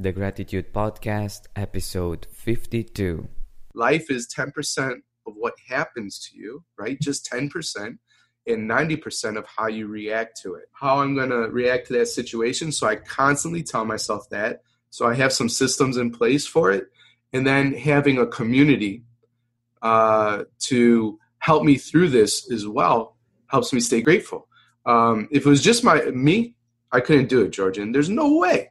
The Gratitude Podcast, episode 52. Life is 10% of what happens to you, right? Just 10%, and 90% of how you react to it. How I'm going to react to that situation. So I constantly tell myself that. So I have some systems in place for it. And then having a community uh, to help me through this as well helps me stay grateful. Um, if it was just my me, I couldn't do it, Georgian. There's no way.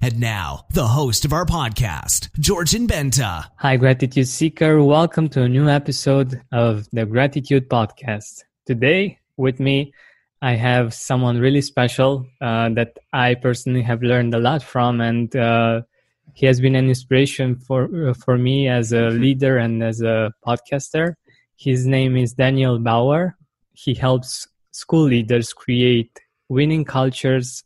And now, the host of our podcast, Georgian Benta. Hi, Gratitude Seeker. Welcome to a new episode of the Gratitude Podcast. Today, with me, I have someone really special uh, that I personally have learned a lot from, and uh, he has been an inspiration for uh, for me as a leader and as a podcaster. His name is Daniel Bauer. He helps school leaders create winning cultures,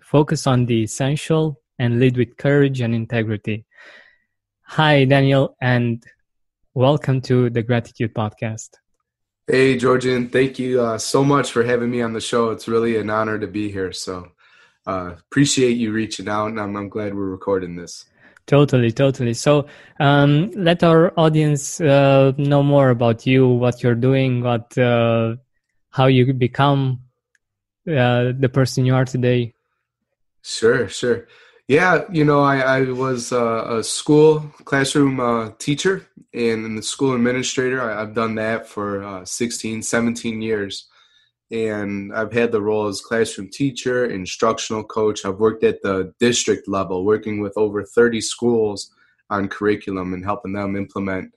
focus on the essential, and lead with courage and integrity. Hi, Daniel, and welcome to the Gratitude Podcast. Hey, Georgian, thank you uh, so much for having me on the show. It's really an honor to be here. So, uh, appreciate you reaching out, and I'm, I'm, glad we're recording this. Totally, totally. So, um, let our audience uh, know more about you, what you're doing, what, uh, how you become uh, the person you are today. Sure, sure. Yeah, you know, I, I was uh, a school classroom uh, teacher and the school administrator. I, have done that for uh, 16, 17 years. And I've had the role as classroom teacher, instructional coach. I've worked at the district level, working with over 30 schools on curriculum and helping them implement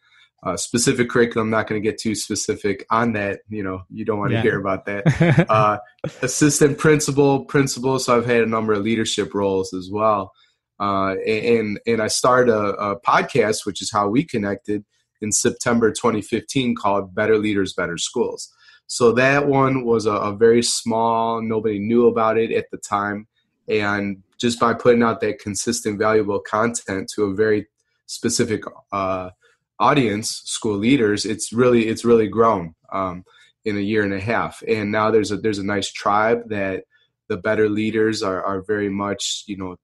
uh, specific curriculum. I'm not going to get too specific on that. You know, you don't want to yeah. hear about that. uh, assistant principal, principal. So I've had a number of leadership roles as well. Uh, and and I started a, a, podcast, which is how we connected in September 2015, called Better Leaders, Better Schools. So that one was a, a very small. Nobody knew about it at the time, and just by putting out that consistent, valuable content to a very specific uh, audience, school leaders, it's really it's really grown um, in a year and a half, and now there's a there's a nice tribe that the better leaders are are very much you know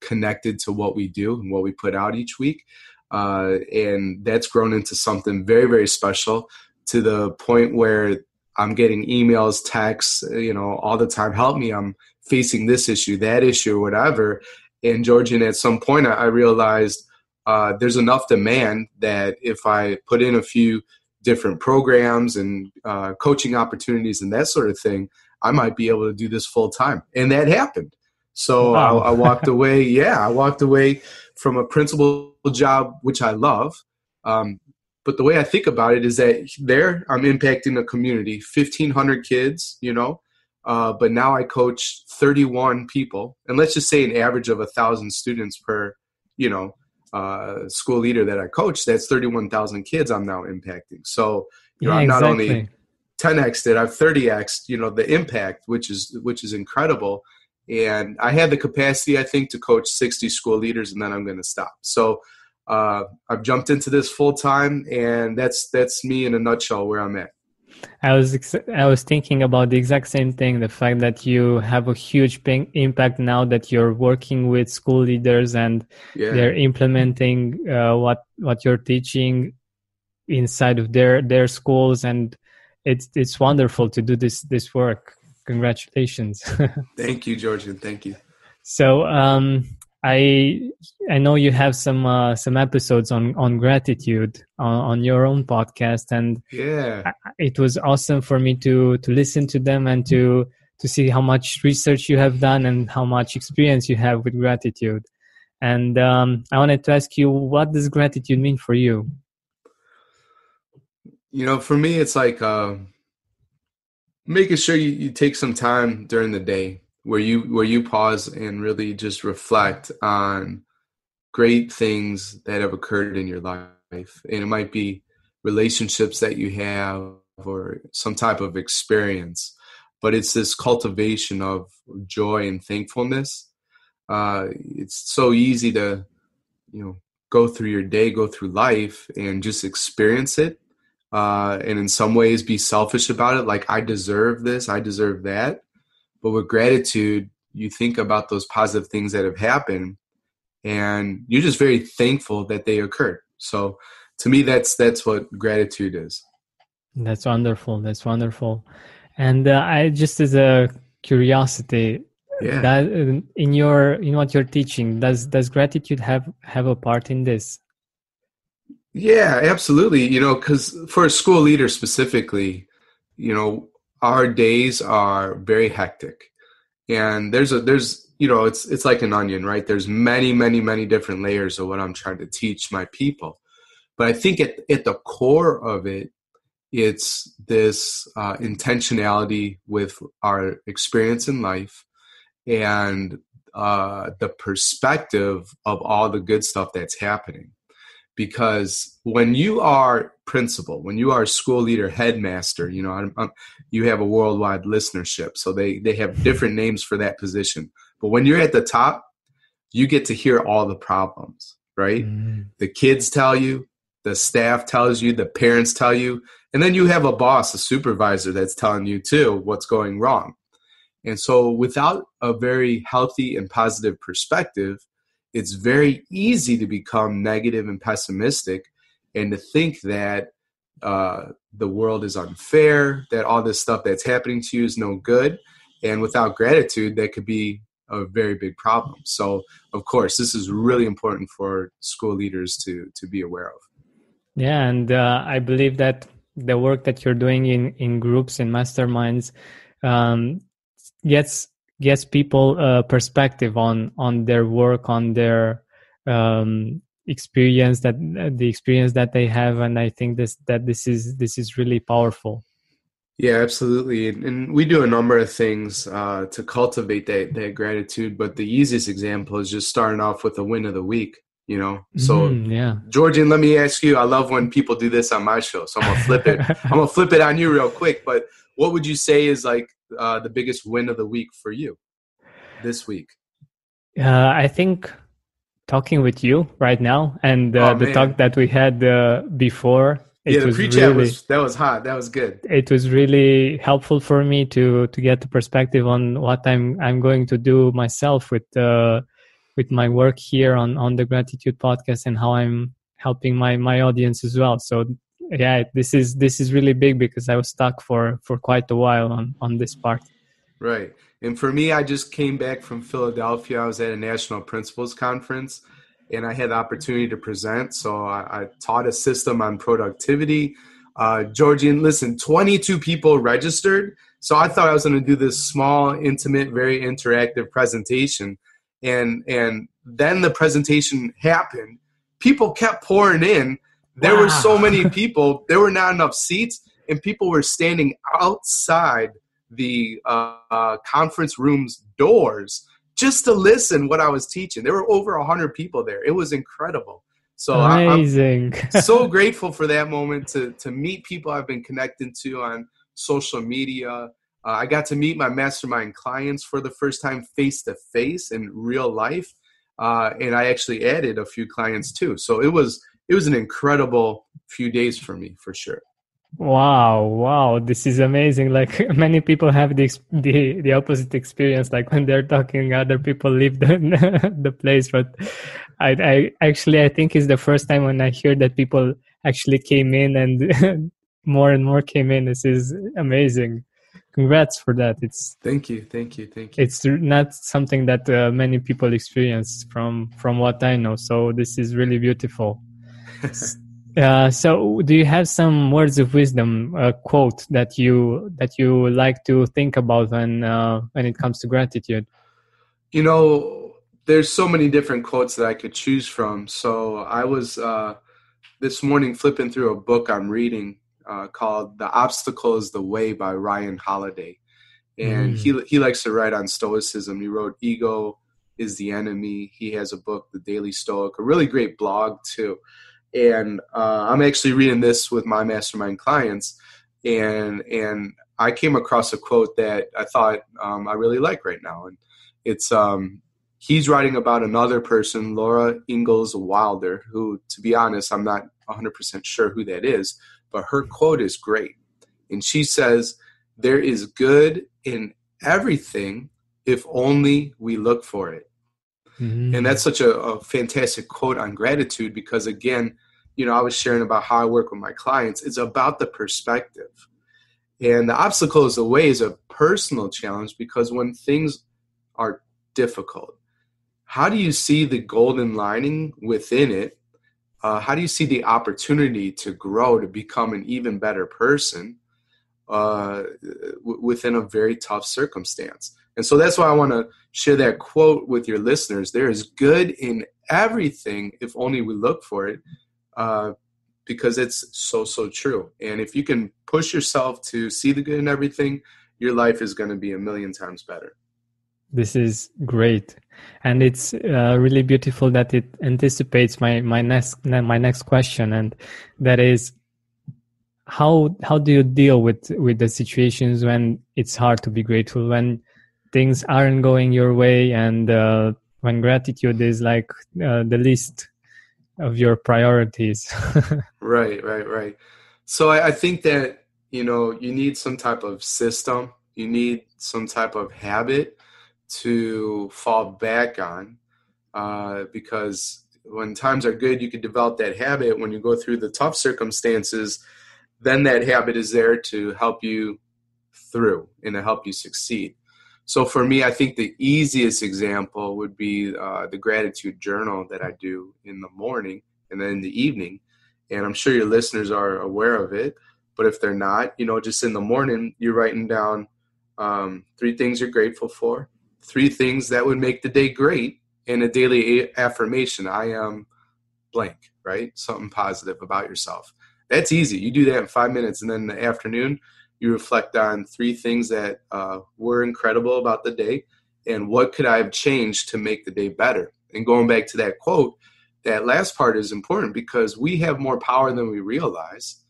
connected to what we do and what we put out each week, uh, and that's grown into something very very special to the point where I'm getting emails, texts, you know, all the time. Help me! I'm facing this issue, that issue, whatever. And Georgian, at some point, I realized uh, there's enough demand that if I put in a few different programs and uh, coaching opportunities and that sort of thing, I might be able to do this full time. And that happened. So wow. I, I, walked away. Yeah, I walked away from a principal job, which I love. Um, but the way I think about it is that there I'm impacting a community, 1,500 kids, you know, uh, but now I coach 31 people, and let's just say an average of a thousand students per, you know, uh, school leader that I coach, that's 31,000 kids I'm now impacting. So, you know, yeah, I'm not exactly. only 10x it, I've 30x, you know, the impact, which is, which is incredible. And I have the capacity, I think, to coach 60 school leaders and then I'm going to stop. So, uh, I've jumped into this full time and that's, that's me in a nutshell where I'm at. I was ex- I was thinking about the exact same thing. The fact that you have a huge impact now that you're working with school leaders and yeah. they're implementing uh, what what you're teaching inside of their their schools, and it's it's wonderful to do this this work. Congratulations! Thank you, Georgian. Thank you. So, um, I I know you have some uh, some episodes on on gratitude on, on your own podcast, and yeah, it was awesome for me to to listen to them and to to see how much research you have done and how much experience you have with gratitude. And um, I wanted to ask you, what does gratitude mean for you? You know, for me, it's like uh, making sure you, you take some time during the day where you where you pause and really just reflect on great things that have occurred in your life and it might be relationships that you have or some type of experience but it's this cultivation of joy and thankfulness. Uh, it's so easy to you know go through your day go through life and just experience it uh, and in some ways be selfish about it like i deserve this i deserve that. But with gratitude you think about those positive things that have happened and you're just very thankful that they occurred. So to me that's that's what gratitude is that's wonderful. That's wonderful. And uh, i just as a curiosity yeah. that uh, in your in what you're teaching does does gratitude have have a part in this? Yeah absolutely. You know because for a school leader specifically you know our days are very hectic. And there's a there's you know it's it's like an onion right? There's many many many different layers of what i'm trying to teach my people. But i think at, at the core of it it's this uh, intentionality with our experience in life and uh, the perspective of all the good stuff that's happening. Because when you are principal, when you are school leader, headmaster, you know, I'm, I'm, you have a worldwide listenership, so they they have different names for that position. But when you're at the top, you get to hear all the problems, right? Mm. The kids tell you, the staff tells you, the parents tell you, and then you have a boss, a supervisor that's telling you too what's going wrong. And so, without a very healthy and positive perspective, it's very easy to become negative and pessimistic and to think that uh, the world is unfair, that all this stuff that's happening to you is no good. And without gratitude, that could be a very big problem. So, of course, this is really important for school leaders to, to be aware of. Yeah, and uh, I believe that the work that you're doing in, in groups and masterminds um, gets gets people a perspective on on their work on their um, experience that the experience that they have and i think this that this is this is really powerful. Yeah absolutely. And, and we do a number of things uh, to cultivate that that gratitude but the easiest example is just starting off with a win of the week you know so mm, yeah georgian let me ask you i love when people do this on my show so i'm gonna flip it i'm gonna flip it on you real quick but what would you say is like uh, the biggest win of the week for you this week? Uh, I think talking with you right now and uh, oh, the talk that we had uh, before. yeah, the pre-chat really, was that was hot. That was good. It was really helpful for me to to get the perspective on what I'm I'm going to do myself with uh, with my work here on on the Gratitude Podcast and how I'm helping my my audience as well. So yeah this is this is really big because i was stuck for for quite a while on on this part. Right. And for me i just came back from philadelphia. I was at a national principals conference and i had the opportunity to present. So i, I taught a system on productivity. Uh, georgian listen 22 people registered. So i thought i was going to do this small intimate very interactive presentation and and then the presentation happened people kept pouring in there wow. were so many people. There were not enough seats, and people were standing outside the uh, uh, conference room's doors just to listen what I was teaching. There were over a hundred people there. It was incredible. So amazing! I'm so grateful for that moment to to meet people I've been connecting to on social media. Uh, I got to meet my mastermind clients for the first time face to face in real life, uh, and I actually added a few clients too. So it was it was an incredible few days for me for sure. Wow wow this is amazing. Like many people have the the, the opposite experience like when they're talking other people leave the, the place. But I, I actually i think it's the first time when i hear that people actually came in and more and more came in. This is amazing congrats for that it's thank you thank you thank you it's not something that uh, many people experience from from what i know so this is really beautiful uh, so, do you have some words of wisdom, a quote that you that you like to think about when uh, when it comes to gratitude? You know, there's so many different quotes that I could choose from. So, I was uh, this morning flipping through a book I'm reading uh, called "The Obstacle Is the Way" by Ryan Holiday, and mm. he he likes to write on Stoicism. He wrote "Ego is the Enemy." He has a book, "The Daily Stoic," a really great blog too and uh, I'm actually reading this with my mastermind clients, and and I came across a quote that I thought um, I really like right now, and it's um, he's writing about another person, Laura Ingalls Wilder, who, to be honest, I'm not 100% sure who that is, but her quote is great, and she says, "There is good in everything if only we look for it." Mm-hmm. And that's such a, a, fantastic quote on gratitude because, again, you know, I was sharing about how I work with my clients. It's about the perspective. And the obstacle is the way is a personal challenge because when things are difficult, how do you see the golden lining within it? Uh, how do you see the opportunity to grow to become an even better person uh, w- within a very tough circumstance? And so that's why I want to share that quote with your listeners. There is good in everything if only we look for it, uh, because it's so, so true. And if you can push yourself to see the good in everything, your life is going to be a million times better. This is great, and it's uh, really beautiful that it anticipates my my next my next question, and that is how how do you deal with with the situations when it's hard to be grateful when things aren't going your way? And uh, when gratitude is like uh, the least of your priorities. Right right right. So I, I, think that you know you need some type of system. You need some type of habit to fall back on uh, because when times are good you can develop that habit when you go through the tough circumstances then that habit is there to help you through and to help you succeed so for me, I think the easiest example would be uh, the gratitude journal that I do in the morning and then in the evening. And I'm sure your listeners are aware of it. But if they're not, you know, just in the morning, you're writing down um, three things you're grateful for, three things that would make the day great, and a daily affirmation. I am blank, right? Something positive about yourself. That's easy. You do that in five minutes. And then in the afternoon, you reflect on three things that uh, were incredible about the day and what could I have changed to make the day better. And going back to that quote, that last part is important because we have more power than we realize.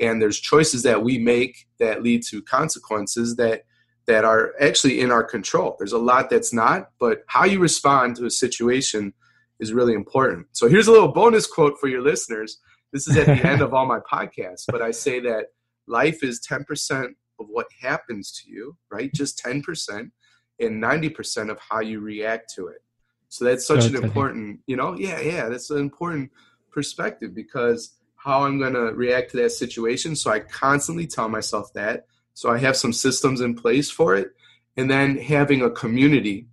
And there's choices that we make that lead to consequences that that are actually in our control. There's a lot that's not, but how you respond to a situation is really important. So here's a little bonus quote for your listeners. This is at the end of all my podcasts, but I say that life is 10% of what happens to you, right? Just 10%, and 90% of how you react to it. So that's such oh, an important, you know, yeah, yeah, that's an important perspective because how I'm going to react to that situation. So I constantly tell myself that. So I have some systems in place for it. And then having a community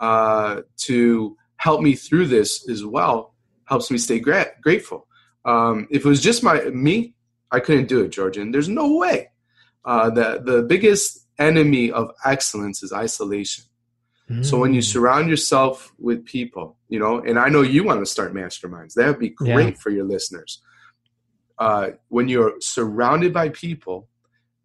uh, to help me through this as well helps me stay gra- grateful. Um, if it was just my me, I couldn't do it, Georgian. There's no way. Uh, the the biggest enemy of excellence is isolation. Mm. So when you mm. surround yourself with people, you know, and I know you want to start masterminds. That would be great yeah. for your listeners. Uh, when you're surrounded by people,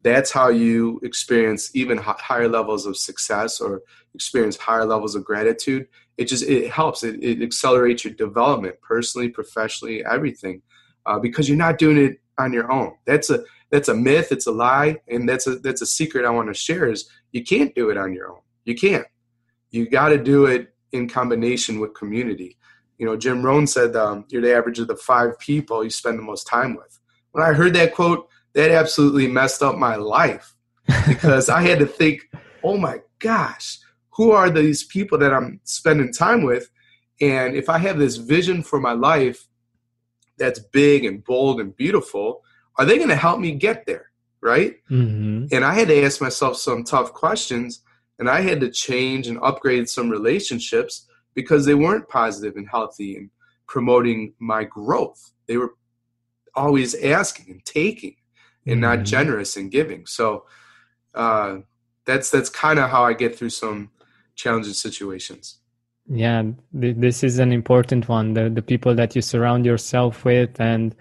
that's how you experience even higher levels of success or experience higher levels of gratitude. It just it helps. It, it accelerates your development personally, professionally, everything, uh, because you're not doing it on your own. That's a that's a myth. It's a lie, and that's a that's a secret I want to share. Is you can't do it on your own. You can't. You got to do it in combination with community. You know, Jim Rohn said um, you're the average of the five people you spend the most time with. When I heard that quote, that absolutely messed up my life because I had to think, oh my gosh, who are these people that I'm spending time with? And if I have this vision for my life that's big and bold and beautiful, are they going to help me get there? Right. Mm-hmm. And I had to ask myself some tough questions and I had to change and upgrade some relationships because they weren't positive and healthy and promoting my growth. They were always asking and taking and not mm-hmm. generous and giving. So uh, that's that's kind of how I get through some challenging situations yeah th- this is an important one the, the people that you surround yourself with and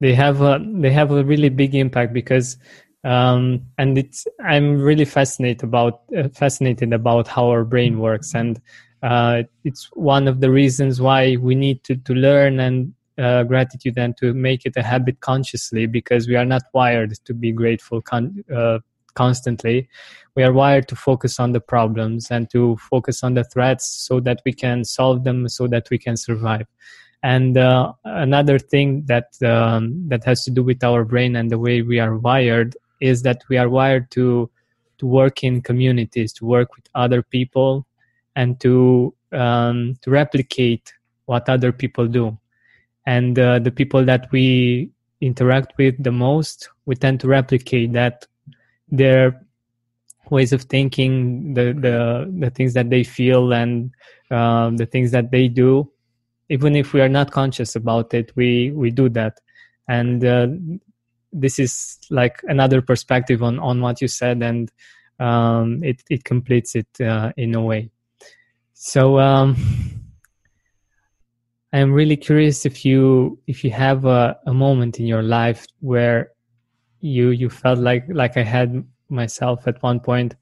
they have a they have a really big impact because um, and it's i'm really fascinated about uh, fascinated about how our brain works and uh, it's one of the reasons why we need to, to learn and uh, gratitude and to make it a habit consciously because we are not wired to be grateful con- uh, constantly. We are wired to focus on the problems and to focus on the threats so that we can solve them so that we can survive. And uh, another thing that um, that has to do with our brain and the way we are wired is that we are wired to to work in communities to work with other people and to um, to replicate what other people do and uh, the people that we interact with the most we tend to replicate that their ways of thinking the the, the things that they feel and uh, the things that they do. Even if we are not conscious about it we we do that. And uh, this is like another perspective on on what you said and um, it it completes it uh, in a way. So um, I'm really curious if you if you have a, a moment in your life where you you felt like like I had myself at one point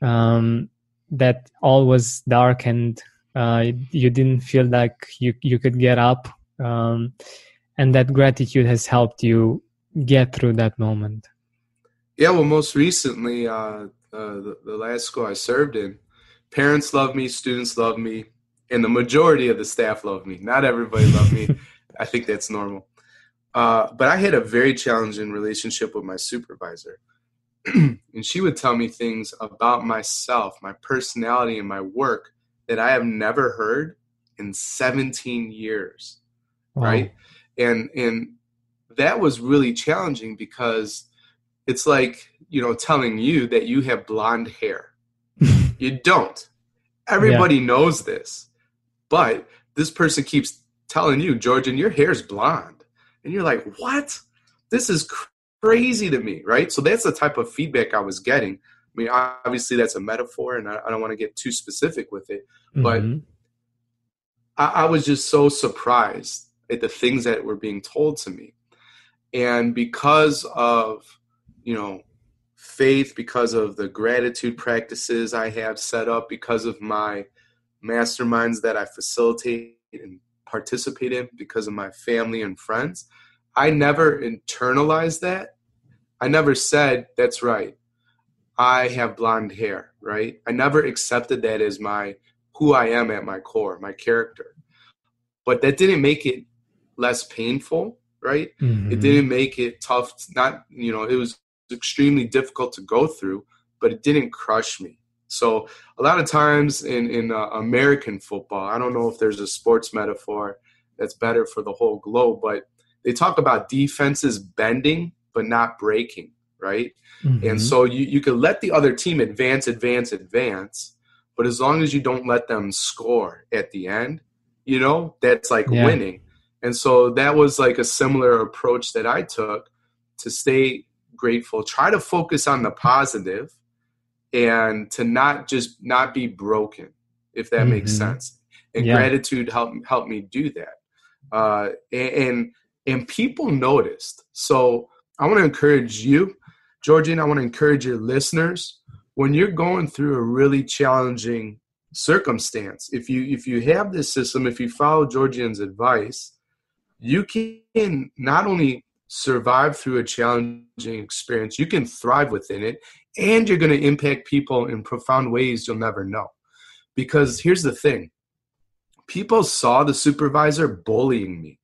um, that all was dark and uh, you didn't feel like you you could get up um, and that gratitude has helped you get through that moment? Yeah well most recently uh, uh, the, the last school i served in parents love me students love me and the majority of the staff love me not everybody love me i think that's normal uh, but i had a very challenging relationship with my supervisor and she would tell me things about myself my personality and my work that I have never heard in 17 years. Wow. Right. And, and that was really challenging because it's like, you know, telling you that you have blonde hair. you don't. Everybody yeah. knows this. But this person keeps telling you, Georgian, your hair's blonde. And you're like, what? This is crazy to me, right? So that's the type of feedback I was getting. I mean, obviously that's a metaphor, and I, I don't want to get too specific with it, but mm-hmm. I, I was just so surprised at the things that were being told to me, and because of you know faith, because of the gratitude practices I have set up, because of my masterminds that I facilitate and participate in, because of my family and friends, I never internalized that. I never said that's right I have blonde hair, right? I never accepted that as my who I am at my core, my character. But that didn't make it less painful, right? Mm-hmm. It didn't make it tough. Not, you know, it was extremely difficult to go through, but it didn't crush me. So a lot of times in in uh, American football, I don't know if there's a sports metaphor that's better for the whole globe, but they talk about defenses bending but not breaking right? Mm-hmm. And so you, you can let the other team advance, advance, advance, but as long as you don't let them score at the end, you know, that's like yeah. winning. And so that was like a similar approach that I took to stay grateful, try to focus on the positive and to not just not be broken, if that mm-hmm. makes sense. And yeah. gratitude helped help me do that. Uh, and and people noticed. So I want to encourage you Georgian, I want to encourage your listeners when you're going through a really challenging circumstance, if you if you have this system, if you follow Georgian's advice, you can not only survive through a challenging experience, you can thrive within it, and you're going to impact people in profound ways you'll never know. Because here's the thing people saw the supervisor bullying me,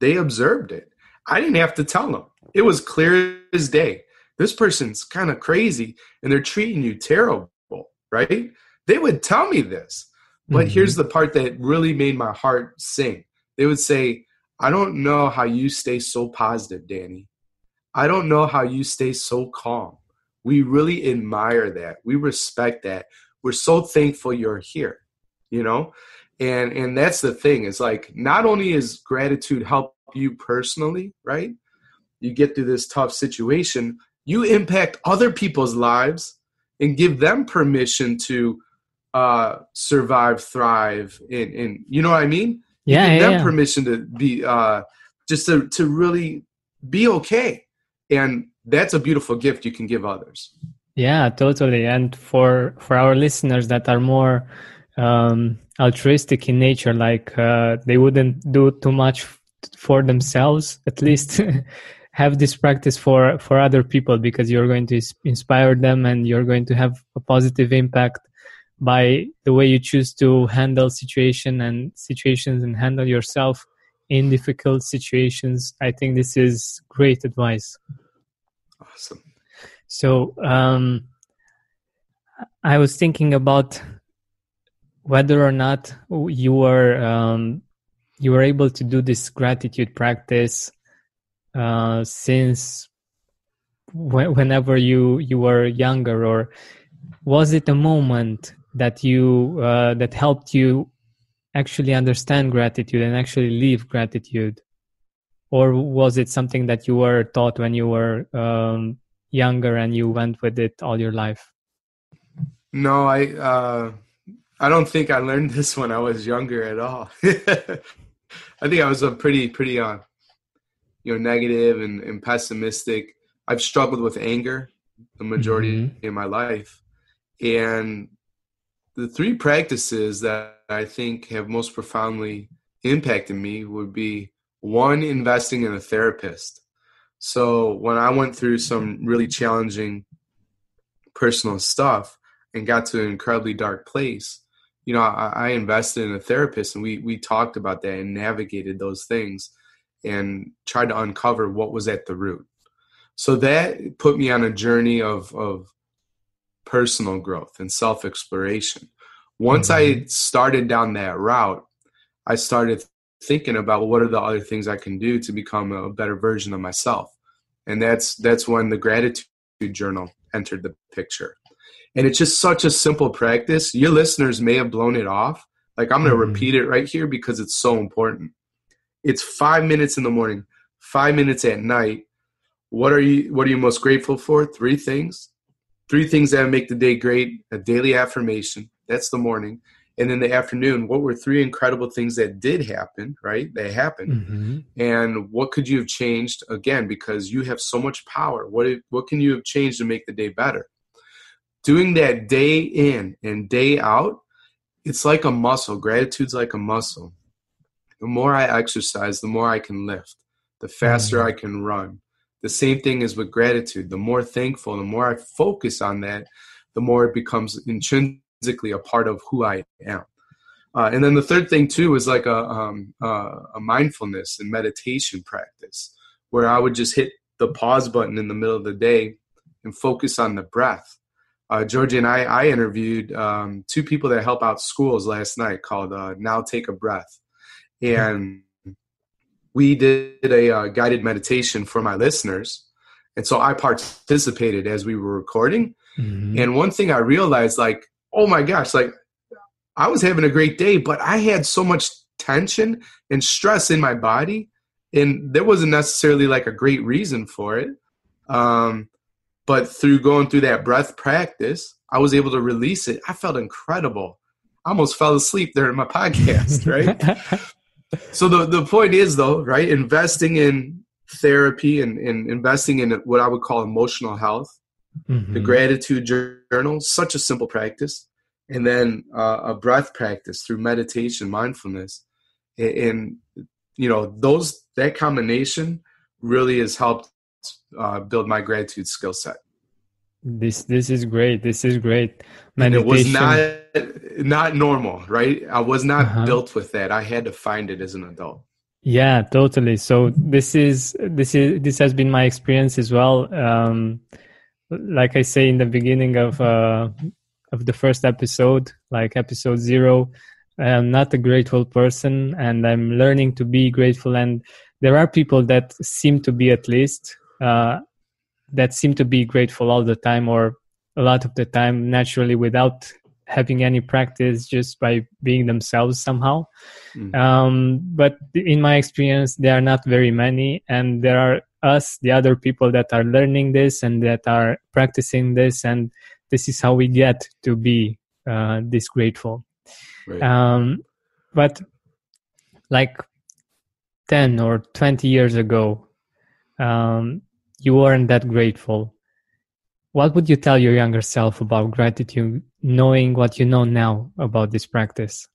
they observed it. I didn't have to tell them, it was clear as day this person's kind of crazy and they're treating you terrible, right? They would tell me this. But mm-hmm. here's the part that really made my heart sing. They would say, I don't know how you stay so positive, Danny. I don't know how you stay so calm. We really admire that. We respect that. We're so thankful you're here, you know? And and that's the thing. Is like not only is gratitude help you personally, right? You get through this tough situation, you impact other people's lives and give them permission to uh, survive, thrive, and, and you know what I mean? Yeah, give yeah, them yeah. permission to be uh, just to to really be okay, and that's a beautiful gift you can give others. Yeah, totally. And for for our listeners that are more um, altruistic in nature, like uh, they wouldn't do too much for themselves at least have this practice for for other people because you're going to inspire them and you're going to have a positive impact by the way you choose to handle situation and situations and handle yourself in difficult situations i think this is great advice awesome. So um, i was thinking about whether or not you were um, you were able to do this gratitude practice uh, since wh- whenever you you were younger or was it a moment that you uh, that helped you actually understand gratitude and actually live gratitude or was it something that you were taught when you were um, younger and you went with it all your life? No i uh, i don't think i learned this when i was younger at all. I think i was a pretty pretty uh, you know negative and, and pessimistic. I've struggled with anger the majority mm-hmm. in my life. And the three practices that I think have most profoundly impacted me would be one, investing in a therapist. So when I went through some really challenging personal stuff and got to an incredibly dark place, you know, I, I invested in a therapist and we we talked about that and navigated those things and tried to uncover what was at the root. So that put me on a journey of of personal growth and self exploration. Once mm-hmm. I started down that route, I started thinking about what are the other things I can do to become a better version of myself. And that's that's when the gratitude journal entered the picture. And it's just such a simple practice. Your listeners may have blown it off. Like I'm going to mm-hmm. repeat it right here because it's so important. It's 5 minutes in the morning, 5 minutes at night. What are you what are you most grateful for? Three things. Three things that make the day great, a daily affirmation. That's the morning. And in the afternoon, what were three incredible things that did happen, right? They happened. Mm-hmm. And what could you have changed again because you have so much power. What what can you have changed to make the day better? Doing that day in and day out, it's like a muscle. Gratitude's like a muscle. The more I exercise, the more I can lift. The faster mm-hmm. I can run the same thing is with gratitude. The more thankful, the more I focus on that, the more it becomes intrinsically a part of who I am. Uh, and then the third thing too is like a, um, uh, a mindfulness and meditation practice, where I would just hit the pause button in the middle of the day and focus on the breath. Uh, Georgian I, I interviewed um, two people that help out schools last night called uh, Now Take a Breath. And we did a uh, guided meditation for my listeners. And so I participated as we were recording. Mm-hmm. And one thing I realized, like, oh my gosh, like I was having a great day, but I had so much tension and stress in my body. And there wasn't necessarily like a great reason for it. Um, but through going through that breath practice, I was able to release it. I felt incredible. I almost fell asleep during my podcast, right? so the, the point is though right investing in therapy and, and investing in what i would call emotional health mm-hmm. the gratitude journal such a simple practice. And then uh, a breath practice through meditation mindfulness. And, you know those that combination really has helped uh, build my gratitude skill set. This this is great. This is great. Meditation. and it was not not normal right? I was not uh-huh. built with that. I had to find it as an adult. Yeah totally. So this is this is this has been my experience as well. Um like i say in the beginning of uh of the first episode like episode zero i'm not a grateful person and i'm learning to be grateful and there are people that seem to be at least uh that seem to be grateful all the time or a lot of the time naturally without having any practice just by being themselves somehow mm. um, but in my experience there are not very many and there are us the other people that are learning this and that are practicing this and this is how we get to be uh, this grateful right. um, but like 10 or 20 years ago um, you weren't that grateful, what would you tell your younger self about gratitude, knowing what you know now about this practice?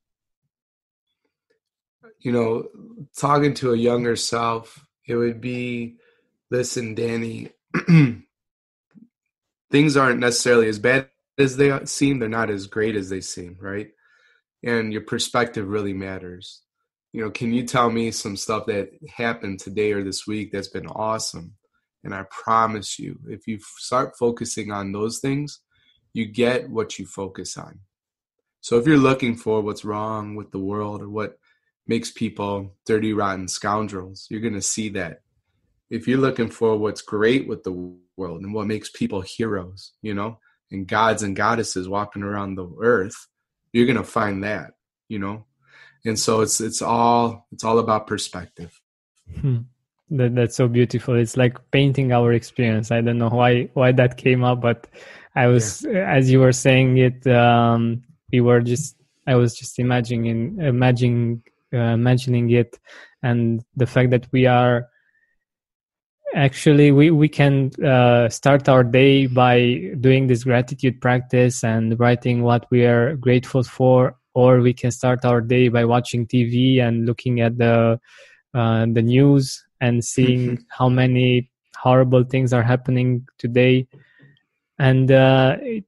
you know, talking to a younger self, it would be, listen, Danny, things aren't necessarily as bad as they seem. They're not as great as they seem, right? And your perspective really matters. You know, can you tell me some stuff that happened today or this week that's been awesome? And I promise you, if you start focusing on those things, you get what you focus on. So if you're looking for what's wrong with the world or what makes people dirty, rotten scoundrels, you're going to see that. If you're looking for what's great with the world and what makes people heroes, you know, and gods and goddesses walking around the earth, you're going to find that, you know. And so it's it's all it's all about perspective. Hmm. That, that's so beautiful. It's like painting our experience. I don't know why why that came up, but I was yeah. as you were saying it, um, we were just I was just imagining imagining uh, imagining it, and the fact that we are actually we we can uh, start our day by doing this gratitude practice and writing what we are grateful for, or we can start our day by watching TV and looking at the uh, the news and seeing mm-hmm. how many horrible things are happening today and uh, it,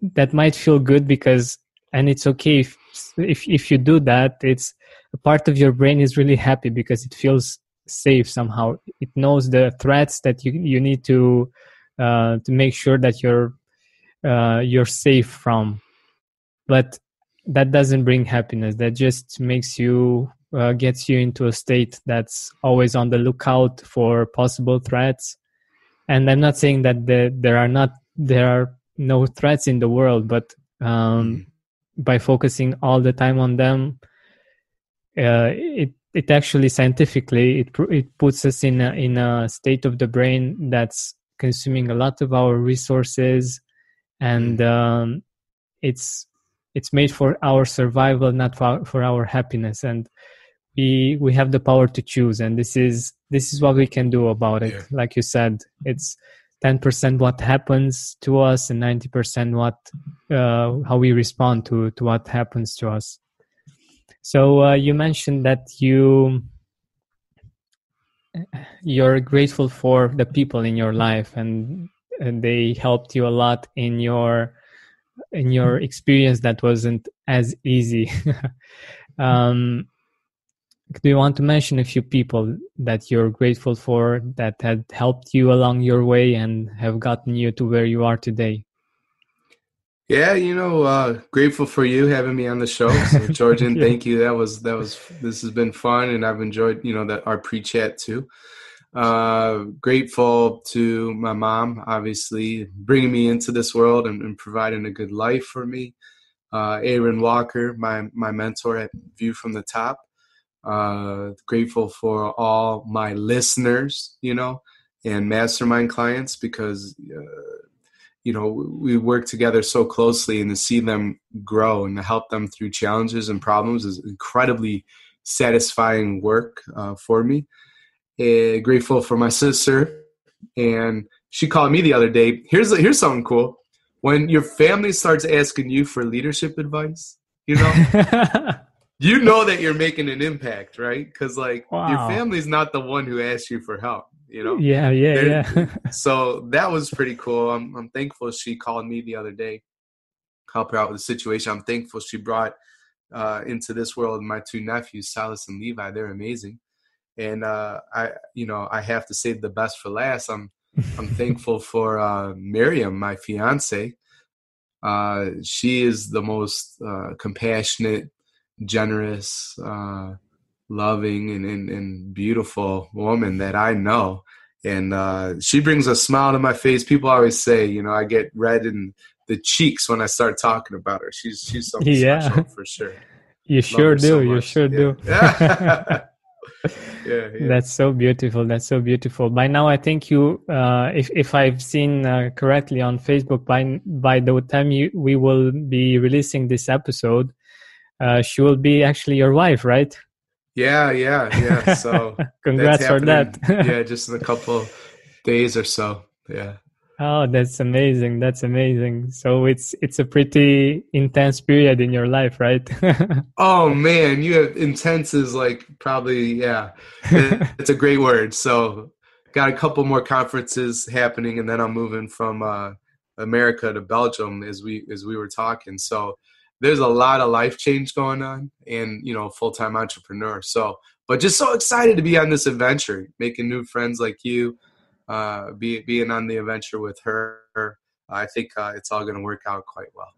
that might feel good because and it's okay if, if if you do that it's a part of your brain is really happy because it feels safe somehow it knows the threats that you you need to uh, to make sure that you're uh, you're safe from but that doesn't bring happiness that just makes you uh, gets you into a state that's always on the lookout for possible threats. And I'm not saying that the, there are not there are no threats in the world, but um, mm-hmm. by focusing all the time on them, uh, it it actually scientifically it it puts us in a, in a state of the brain that's consuming a lot of our resources, and mm-hmm. um, it's it's made for our survival, not for, for our happiness. And we we have the power to choose and this is this is what we can do about it yeah. like you said it's 10% what happens to us and 90% what uh, how we respond to to what happens to us so uh, you mentioned that you you're grateful for the people in your life and, and they helped you a lot in your in your experience that wasn't as easy um, do you want to mention a few people that you're grateful for that had helped you along your way and have gotten you to where you are today? Yeah, you know, uh, grateful for you having me on the show. So, Georgian, thank, thank you. That was that was this has been fun, and I've enjoyed you know that our pre-chat too. Uh, grateful to my mom, obviously bringing me into this world and, and providing a good life for me. Uh, Aaron Walker, my my mentor at View from the Top uh, grateful for all my listeners, you know, and mastermind clients because, uh, you know, we work together so closely and to see them grow and to help them through challenges and problems is incredibly satisfying work uh, for me. Uh, grateful for my sister, and she called me the other day. Here's here's something cool. When your family starts asking you for leadership advice, you know, you know that you're making an impact, right? Because like wow. your family's not the one who asked you for help, you know. Yeah, yeah, They're, yeah. so that was pretty cool. I'm I'm thankful she called me the other day, help her out with the situation. I'm thankful she brought uh, into this world my two nephews, Silas and Levi. They're amazing, and uh, I, you know, I have to save the best for last. I'm I'm thankful for uh, Miriam, my fiance. Uh, she is the most uh, compassionate generous, uh, loving, and, and, and, beautiful woman that I know. And uh, she brings a smile to my face. People always say, you know, I get red in the cheeks when I start talking about her. She's she's something yeah. special for sure. You Love sure do. So you sure yeah. do. yeah, yeah, That's so beautiful. That's so beautiful. By now, I think you, uh, if if I've seen uh, correctly on Facebook, by by the time you, we will be releasing this episode, uh, she will be actually your wife, right? Yeah, yeah, yeah. So congrats for that. yeah, just in a couple days or so. Yeah. Oh, that's amazing. That's amazing. So it's it's a pretty intense period in your life, right? oh man, you have intense is like probably yeah. it's a great word. So got a couple more conferences happening and then I'm moving from uh America to Belgium as we as we were talking. So there's a lot of life change going on and you know, full-time entrepreneur. So but just so excited to be on this adventure, making new friends like you uh, be, being on the adventure with her, I think uh, it's all going to work out quite well.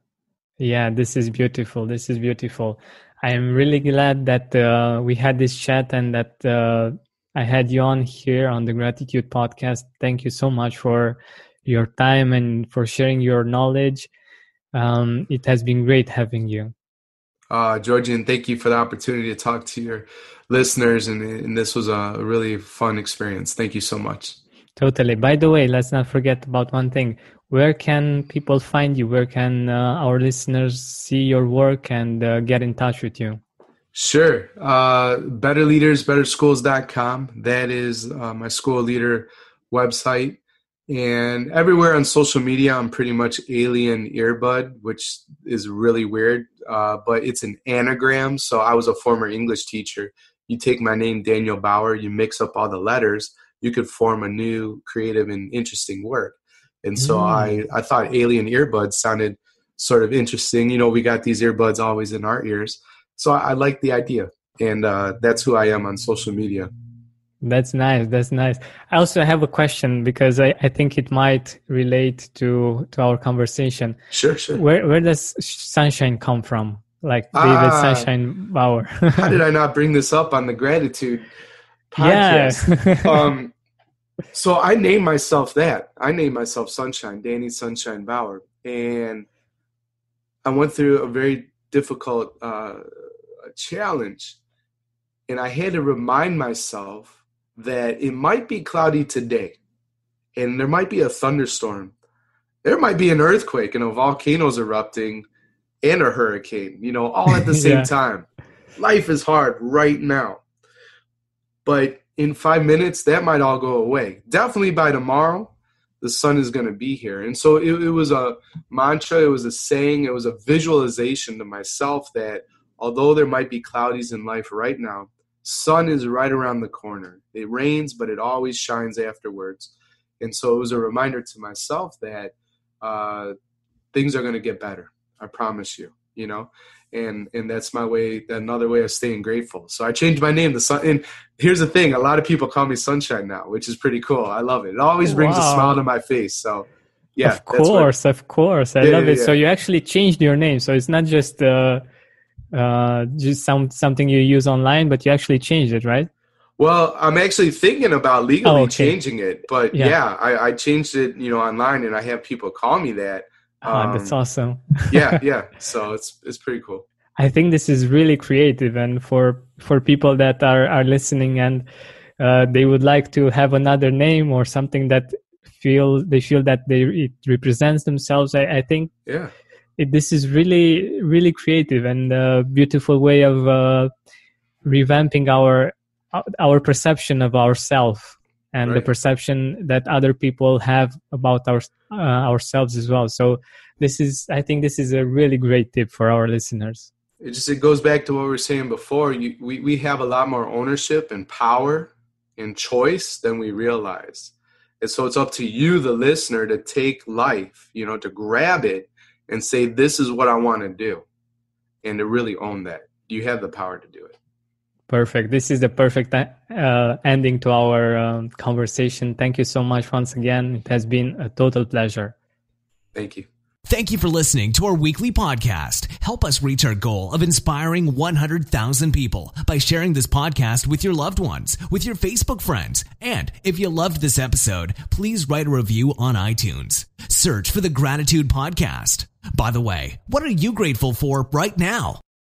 Yeah, this is beautiful. This is beautiful. I am really glad that uh, we had this chat and that uh, I had you on here on the Gratitude Podcast. Thank you so much for your time and for sharing your knowledge. Um, it has been great having you. Uh, Georgian, thank you for the opportunity to talk to your listeners, and, and this was a really fun experience. Thank you so much. Totally. By the way, let's not forget about one thing. Where can people find you? Where can uh, our listeners see your work and uh, get in touch with you? Sure. Uh, betterleadersbetterschools.com. That is uh, my school leader website. And everywhere on social media, I'm pretty much Alien Earbud, which is really weird, uh, but it's an anagram. So I was a former English teacher. You take my name, Daniel Bauer, you mix up all the letters you could form a new creative and interesting word. And so mm. I, I thought alien earbuds sounded sort of interesting. You know, we got these earbuds always in our ears. So I, I like the idea. And uh, that's who I am on social media. That's nice. That's nice. I also have a question because I, I think it might relate to to our conversation. Sure, sure. Where where does sunshine come from? Like David ah, Sunshine Bauer. how did I not bring this up on the gratitude podcast? Yeah. um, so I named myself that. I named myself Sunshine, Danny Sunshine Bauer, and I went through a very difficult uh, challenge, and I had to remind myself that it might be cloudy today, and there might be a thunderstorm, there might be an earthquake and a volcano's erupting, and a hurricane. You know, all at the same yeah. time. Life is hard right now, but in five minutes, that might all go away. Definitely by tomorrow, the sun is going to be here. And so it, it, was a mantra, it was a saying, it was a visualization to myself that although there might be cloudies in life right now, sun is right around the corner. It rains, but it always shines afterwards. And so it was a reminder to myself that uh, things are going to get better. I promise you, you know? and and that's my way another way of staying grateful so i changed my name to sun and here's the thing a lot of people call me sunshine now which is pretty cool i love it it always brings wow. a smile to my face so yeah of course what, of course i yeah, love yeah, it yeah. so you actually changed your name so it's not just uh uh just some something you use online but you actually changed it right well, I'm actually thinking about legally oh, okay. changing it, but yeah, I, I, changed it, you know, online, and I have people call me that. Um, that's awesome. yeah, yeah. So it's it's pretty cool. I think this is really creative, and for for people that are are listening and uh, they would like to have another name or something that feel they feel that they it represents themselves. I, I think yeah, it, this is really really creative and a beautiful way of uh, revamping our our perception of ourselves and right. the perception that other people have about our uh, ourselves as well. So this is i think this is a really great tip for our listeners. It just it goes back to what we were saying before. You, we, we have a lot more ownership and power and choice than we realize. And so it's up to you the listener to take life you know to grab it and say this is what i want to do and to really own that you have the power to do it Perfect. This is the perfect uh, ending to our um, conversation. Thank you so much once again. It has been a total pleasure. Thank you. Thank you for listening to our weekly podcast. Help us reach our goal of inspiring 100,000 people by sharing this podcast with your loved ones, with your Facebook friends. And if you loved this episode, please write a review on iTunes. Search for the Gratitude Podcast. By the way, what are you grateful for right now?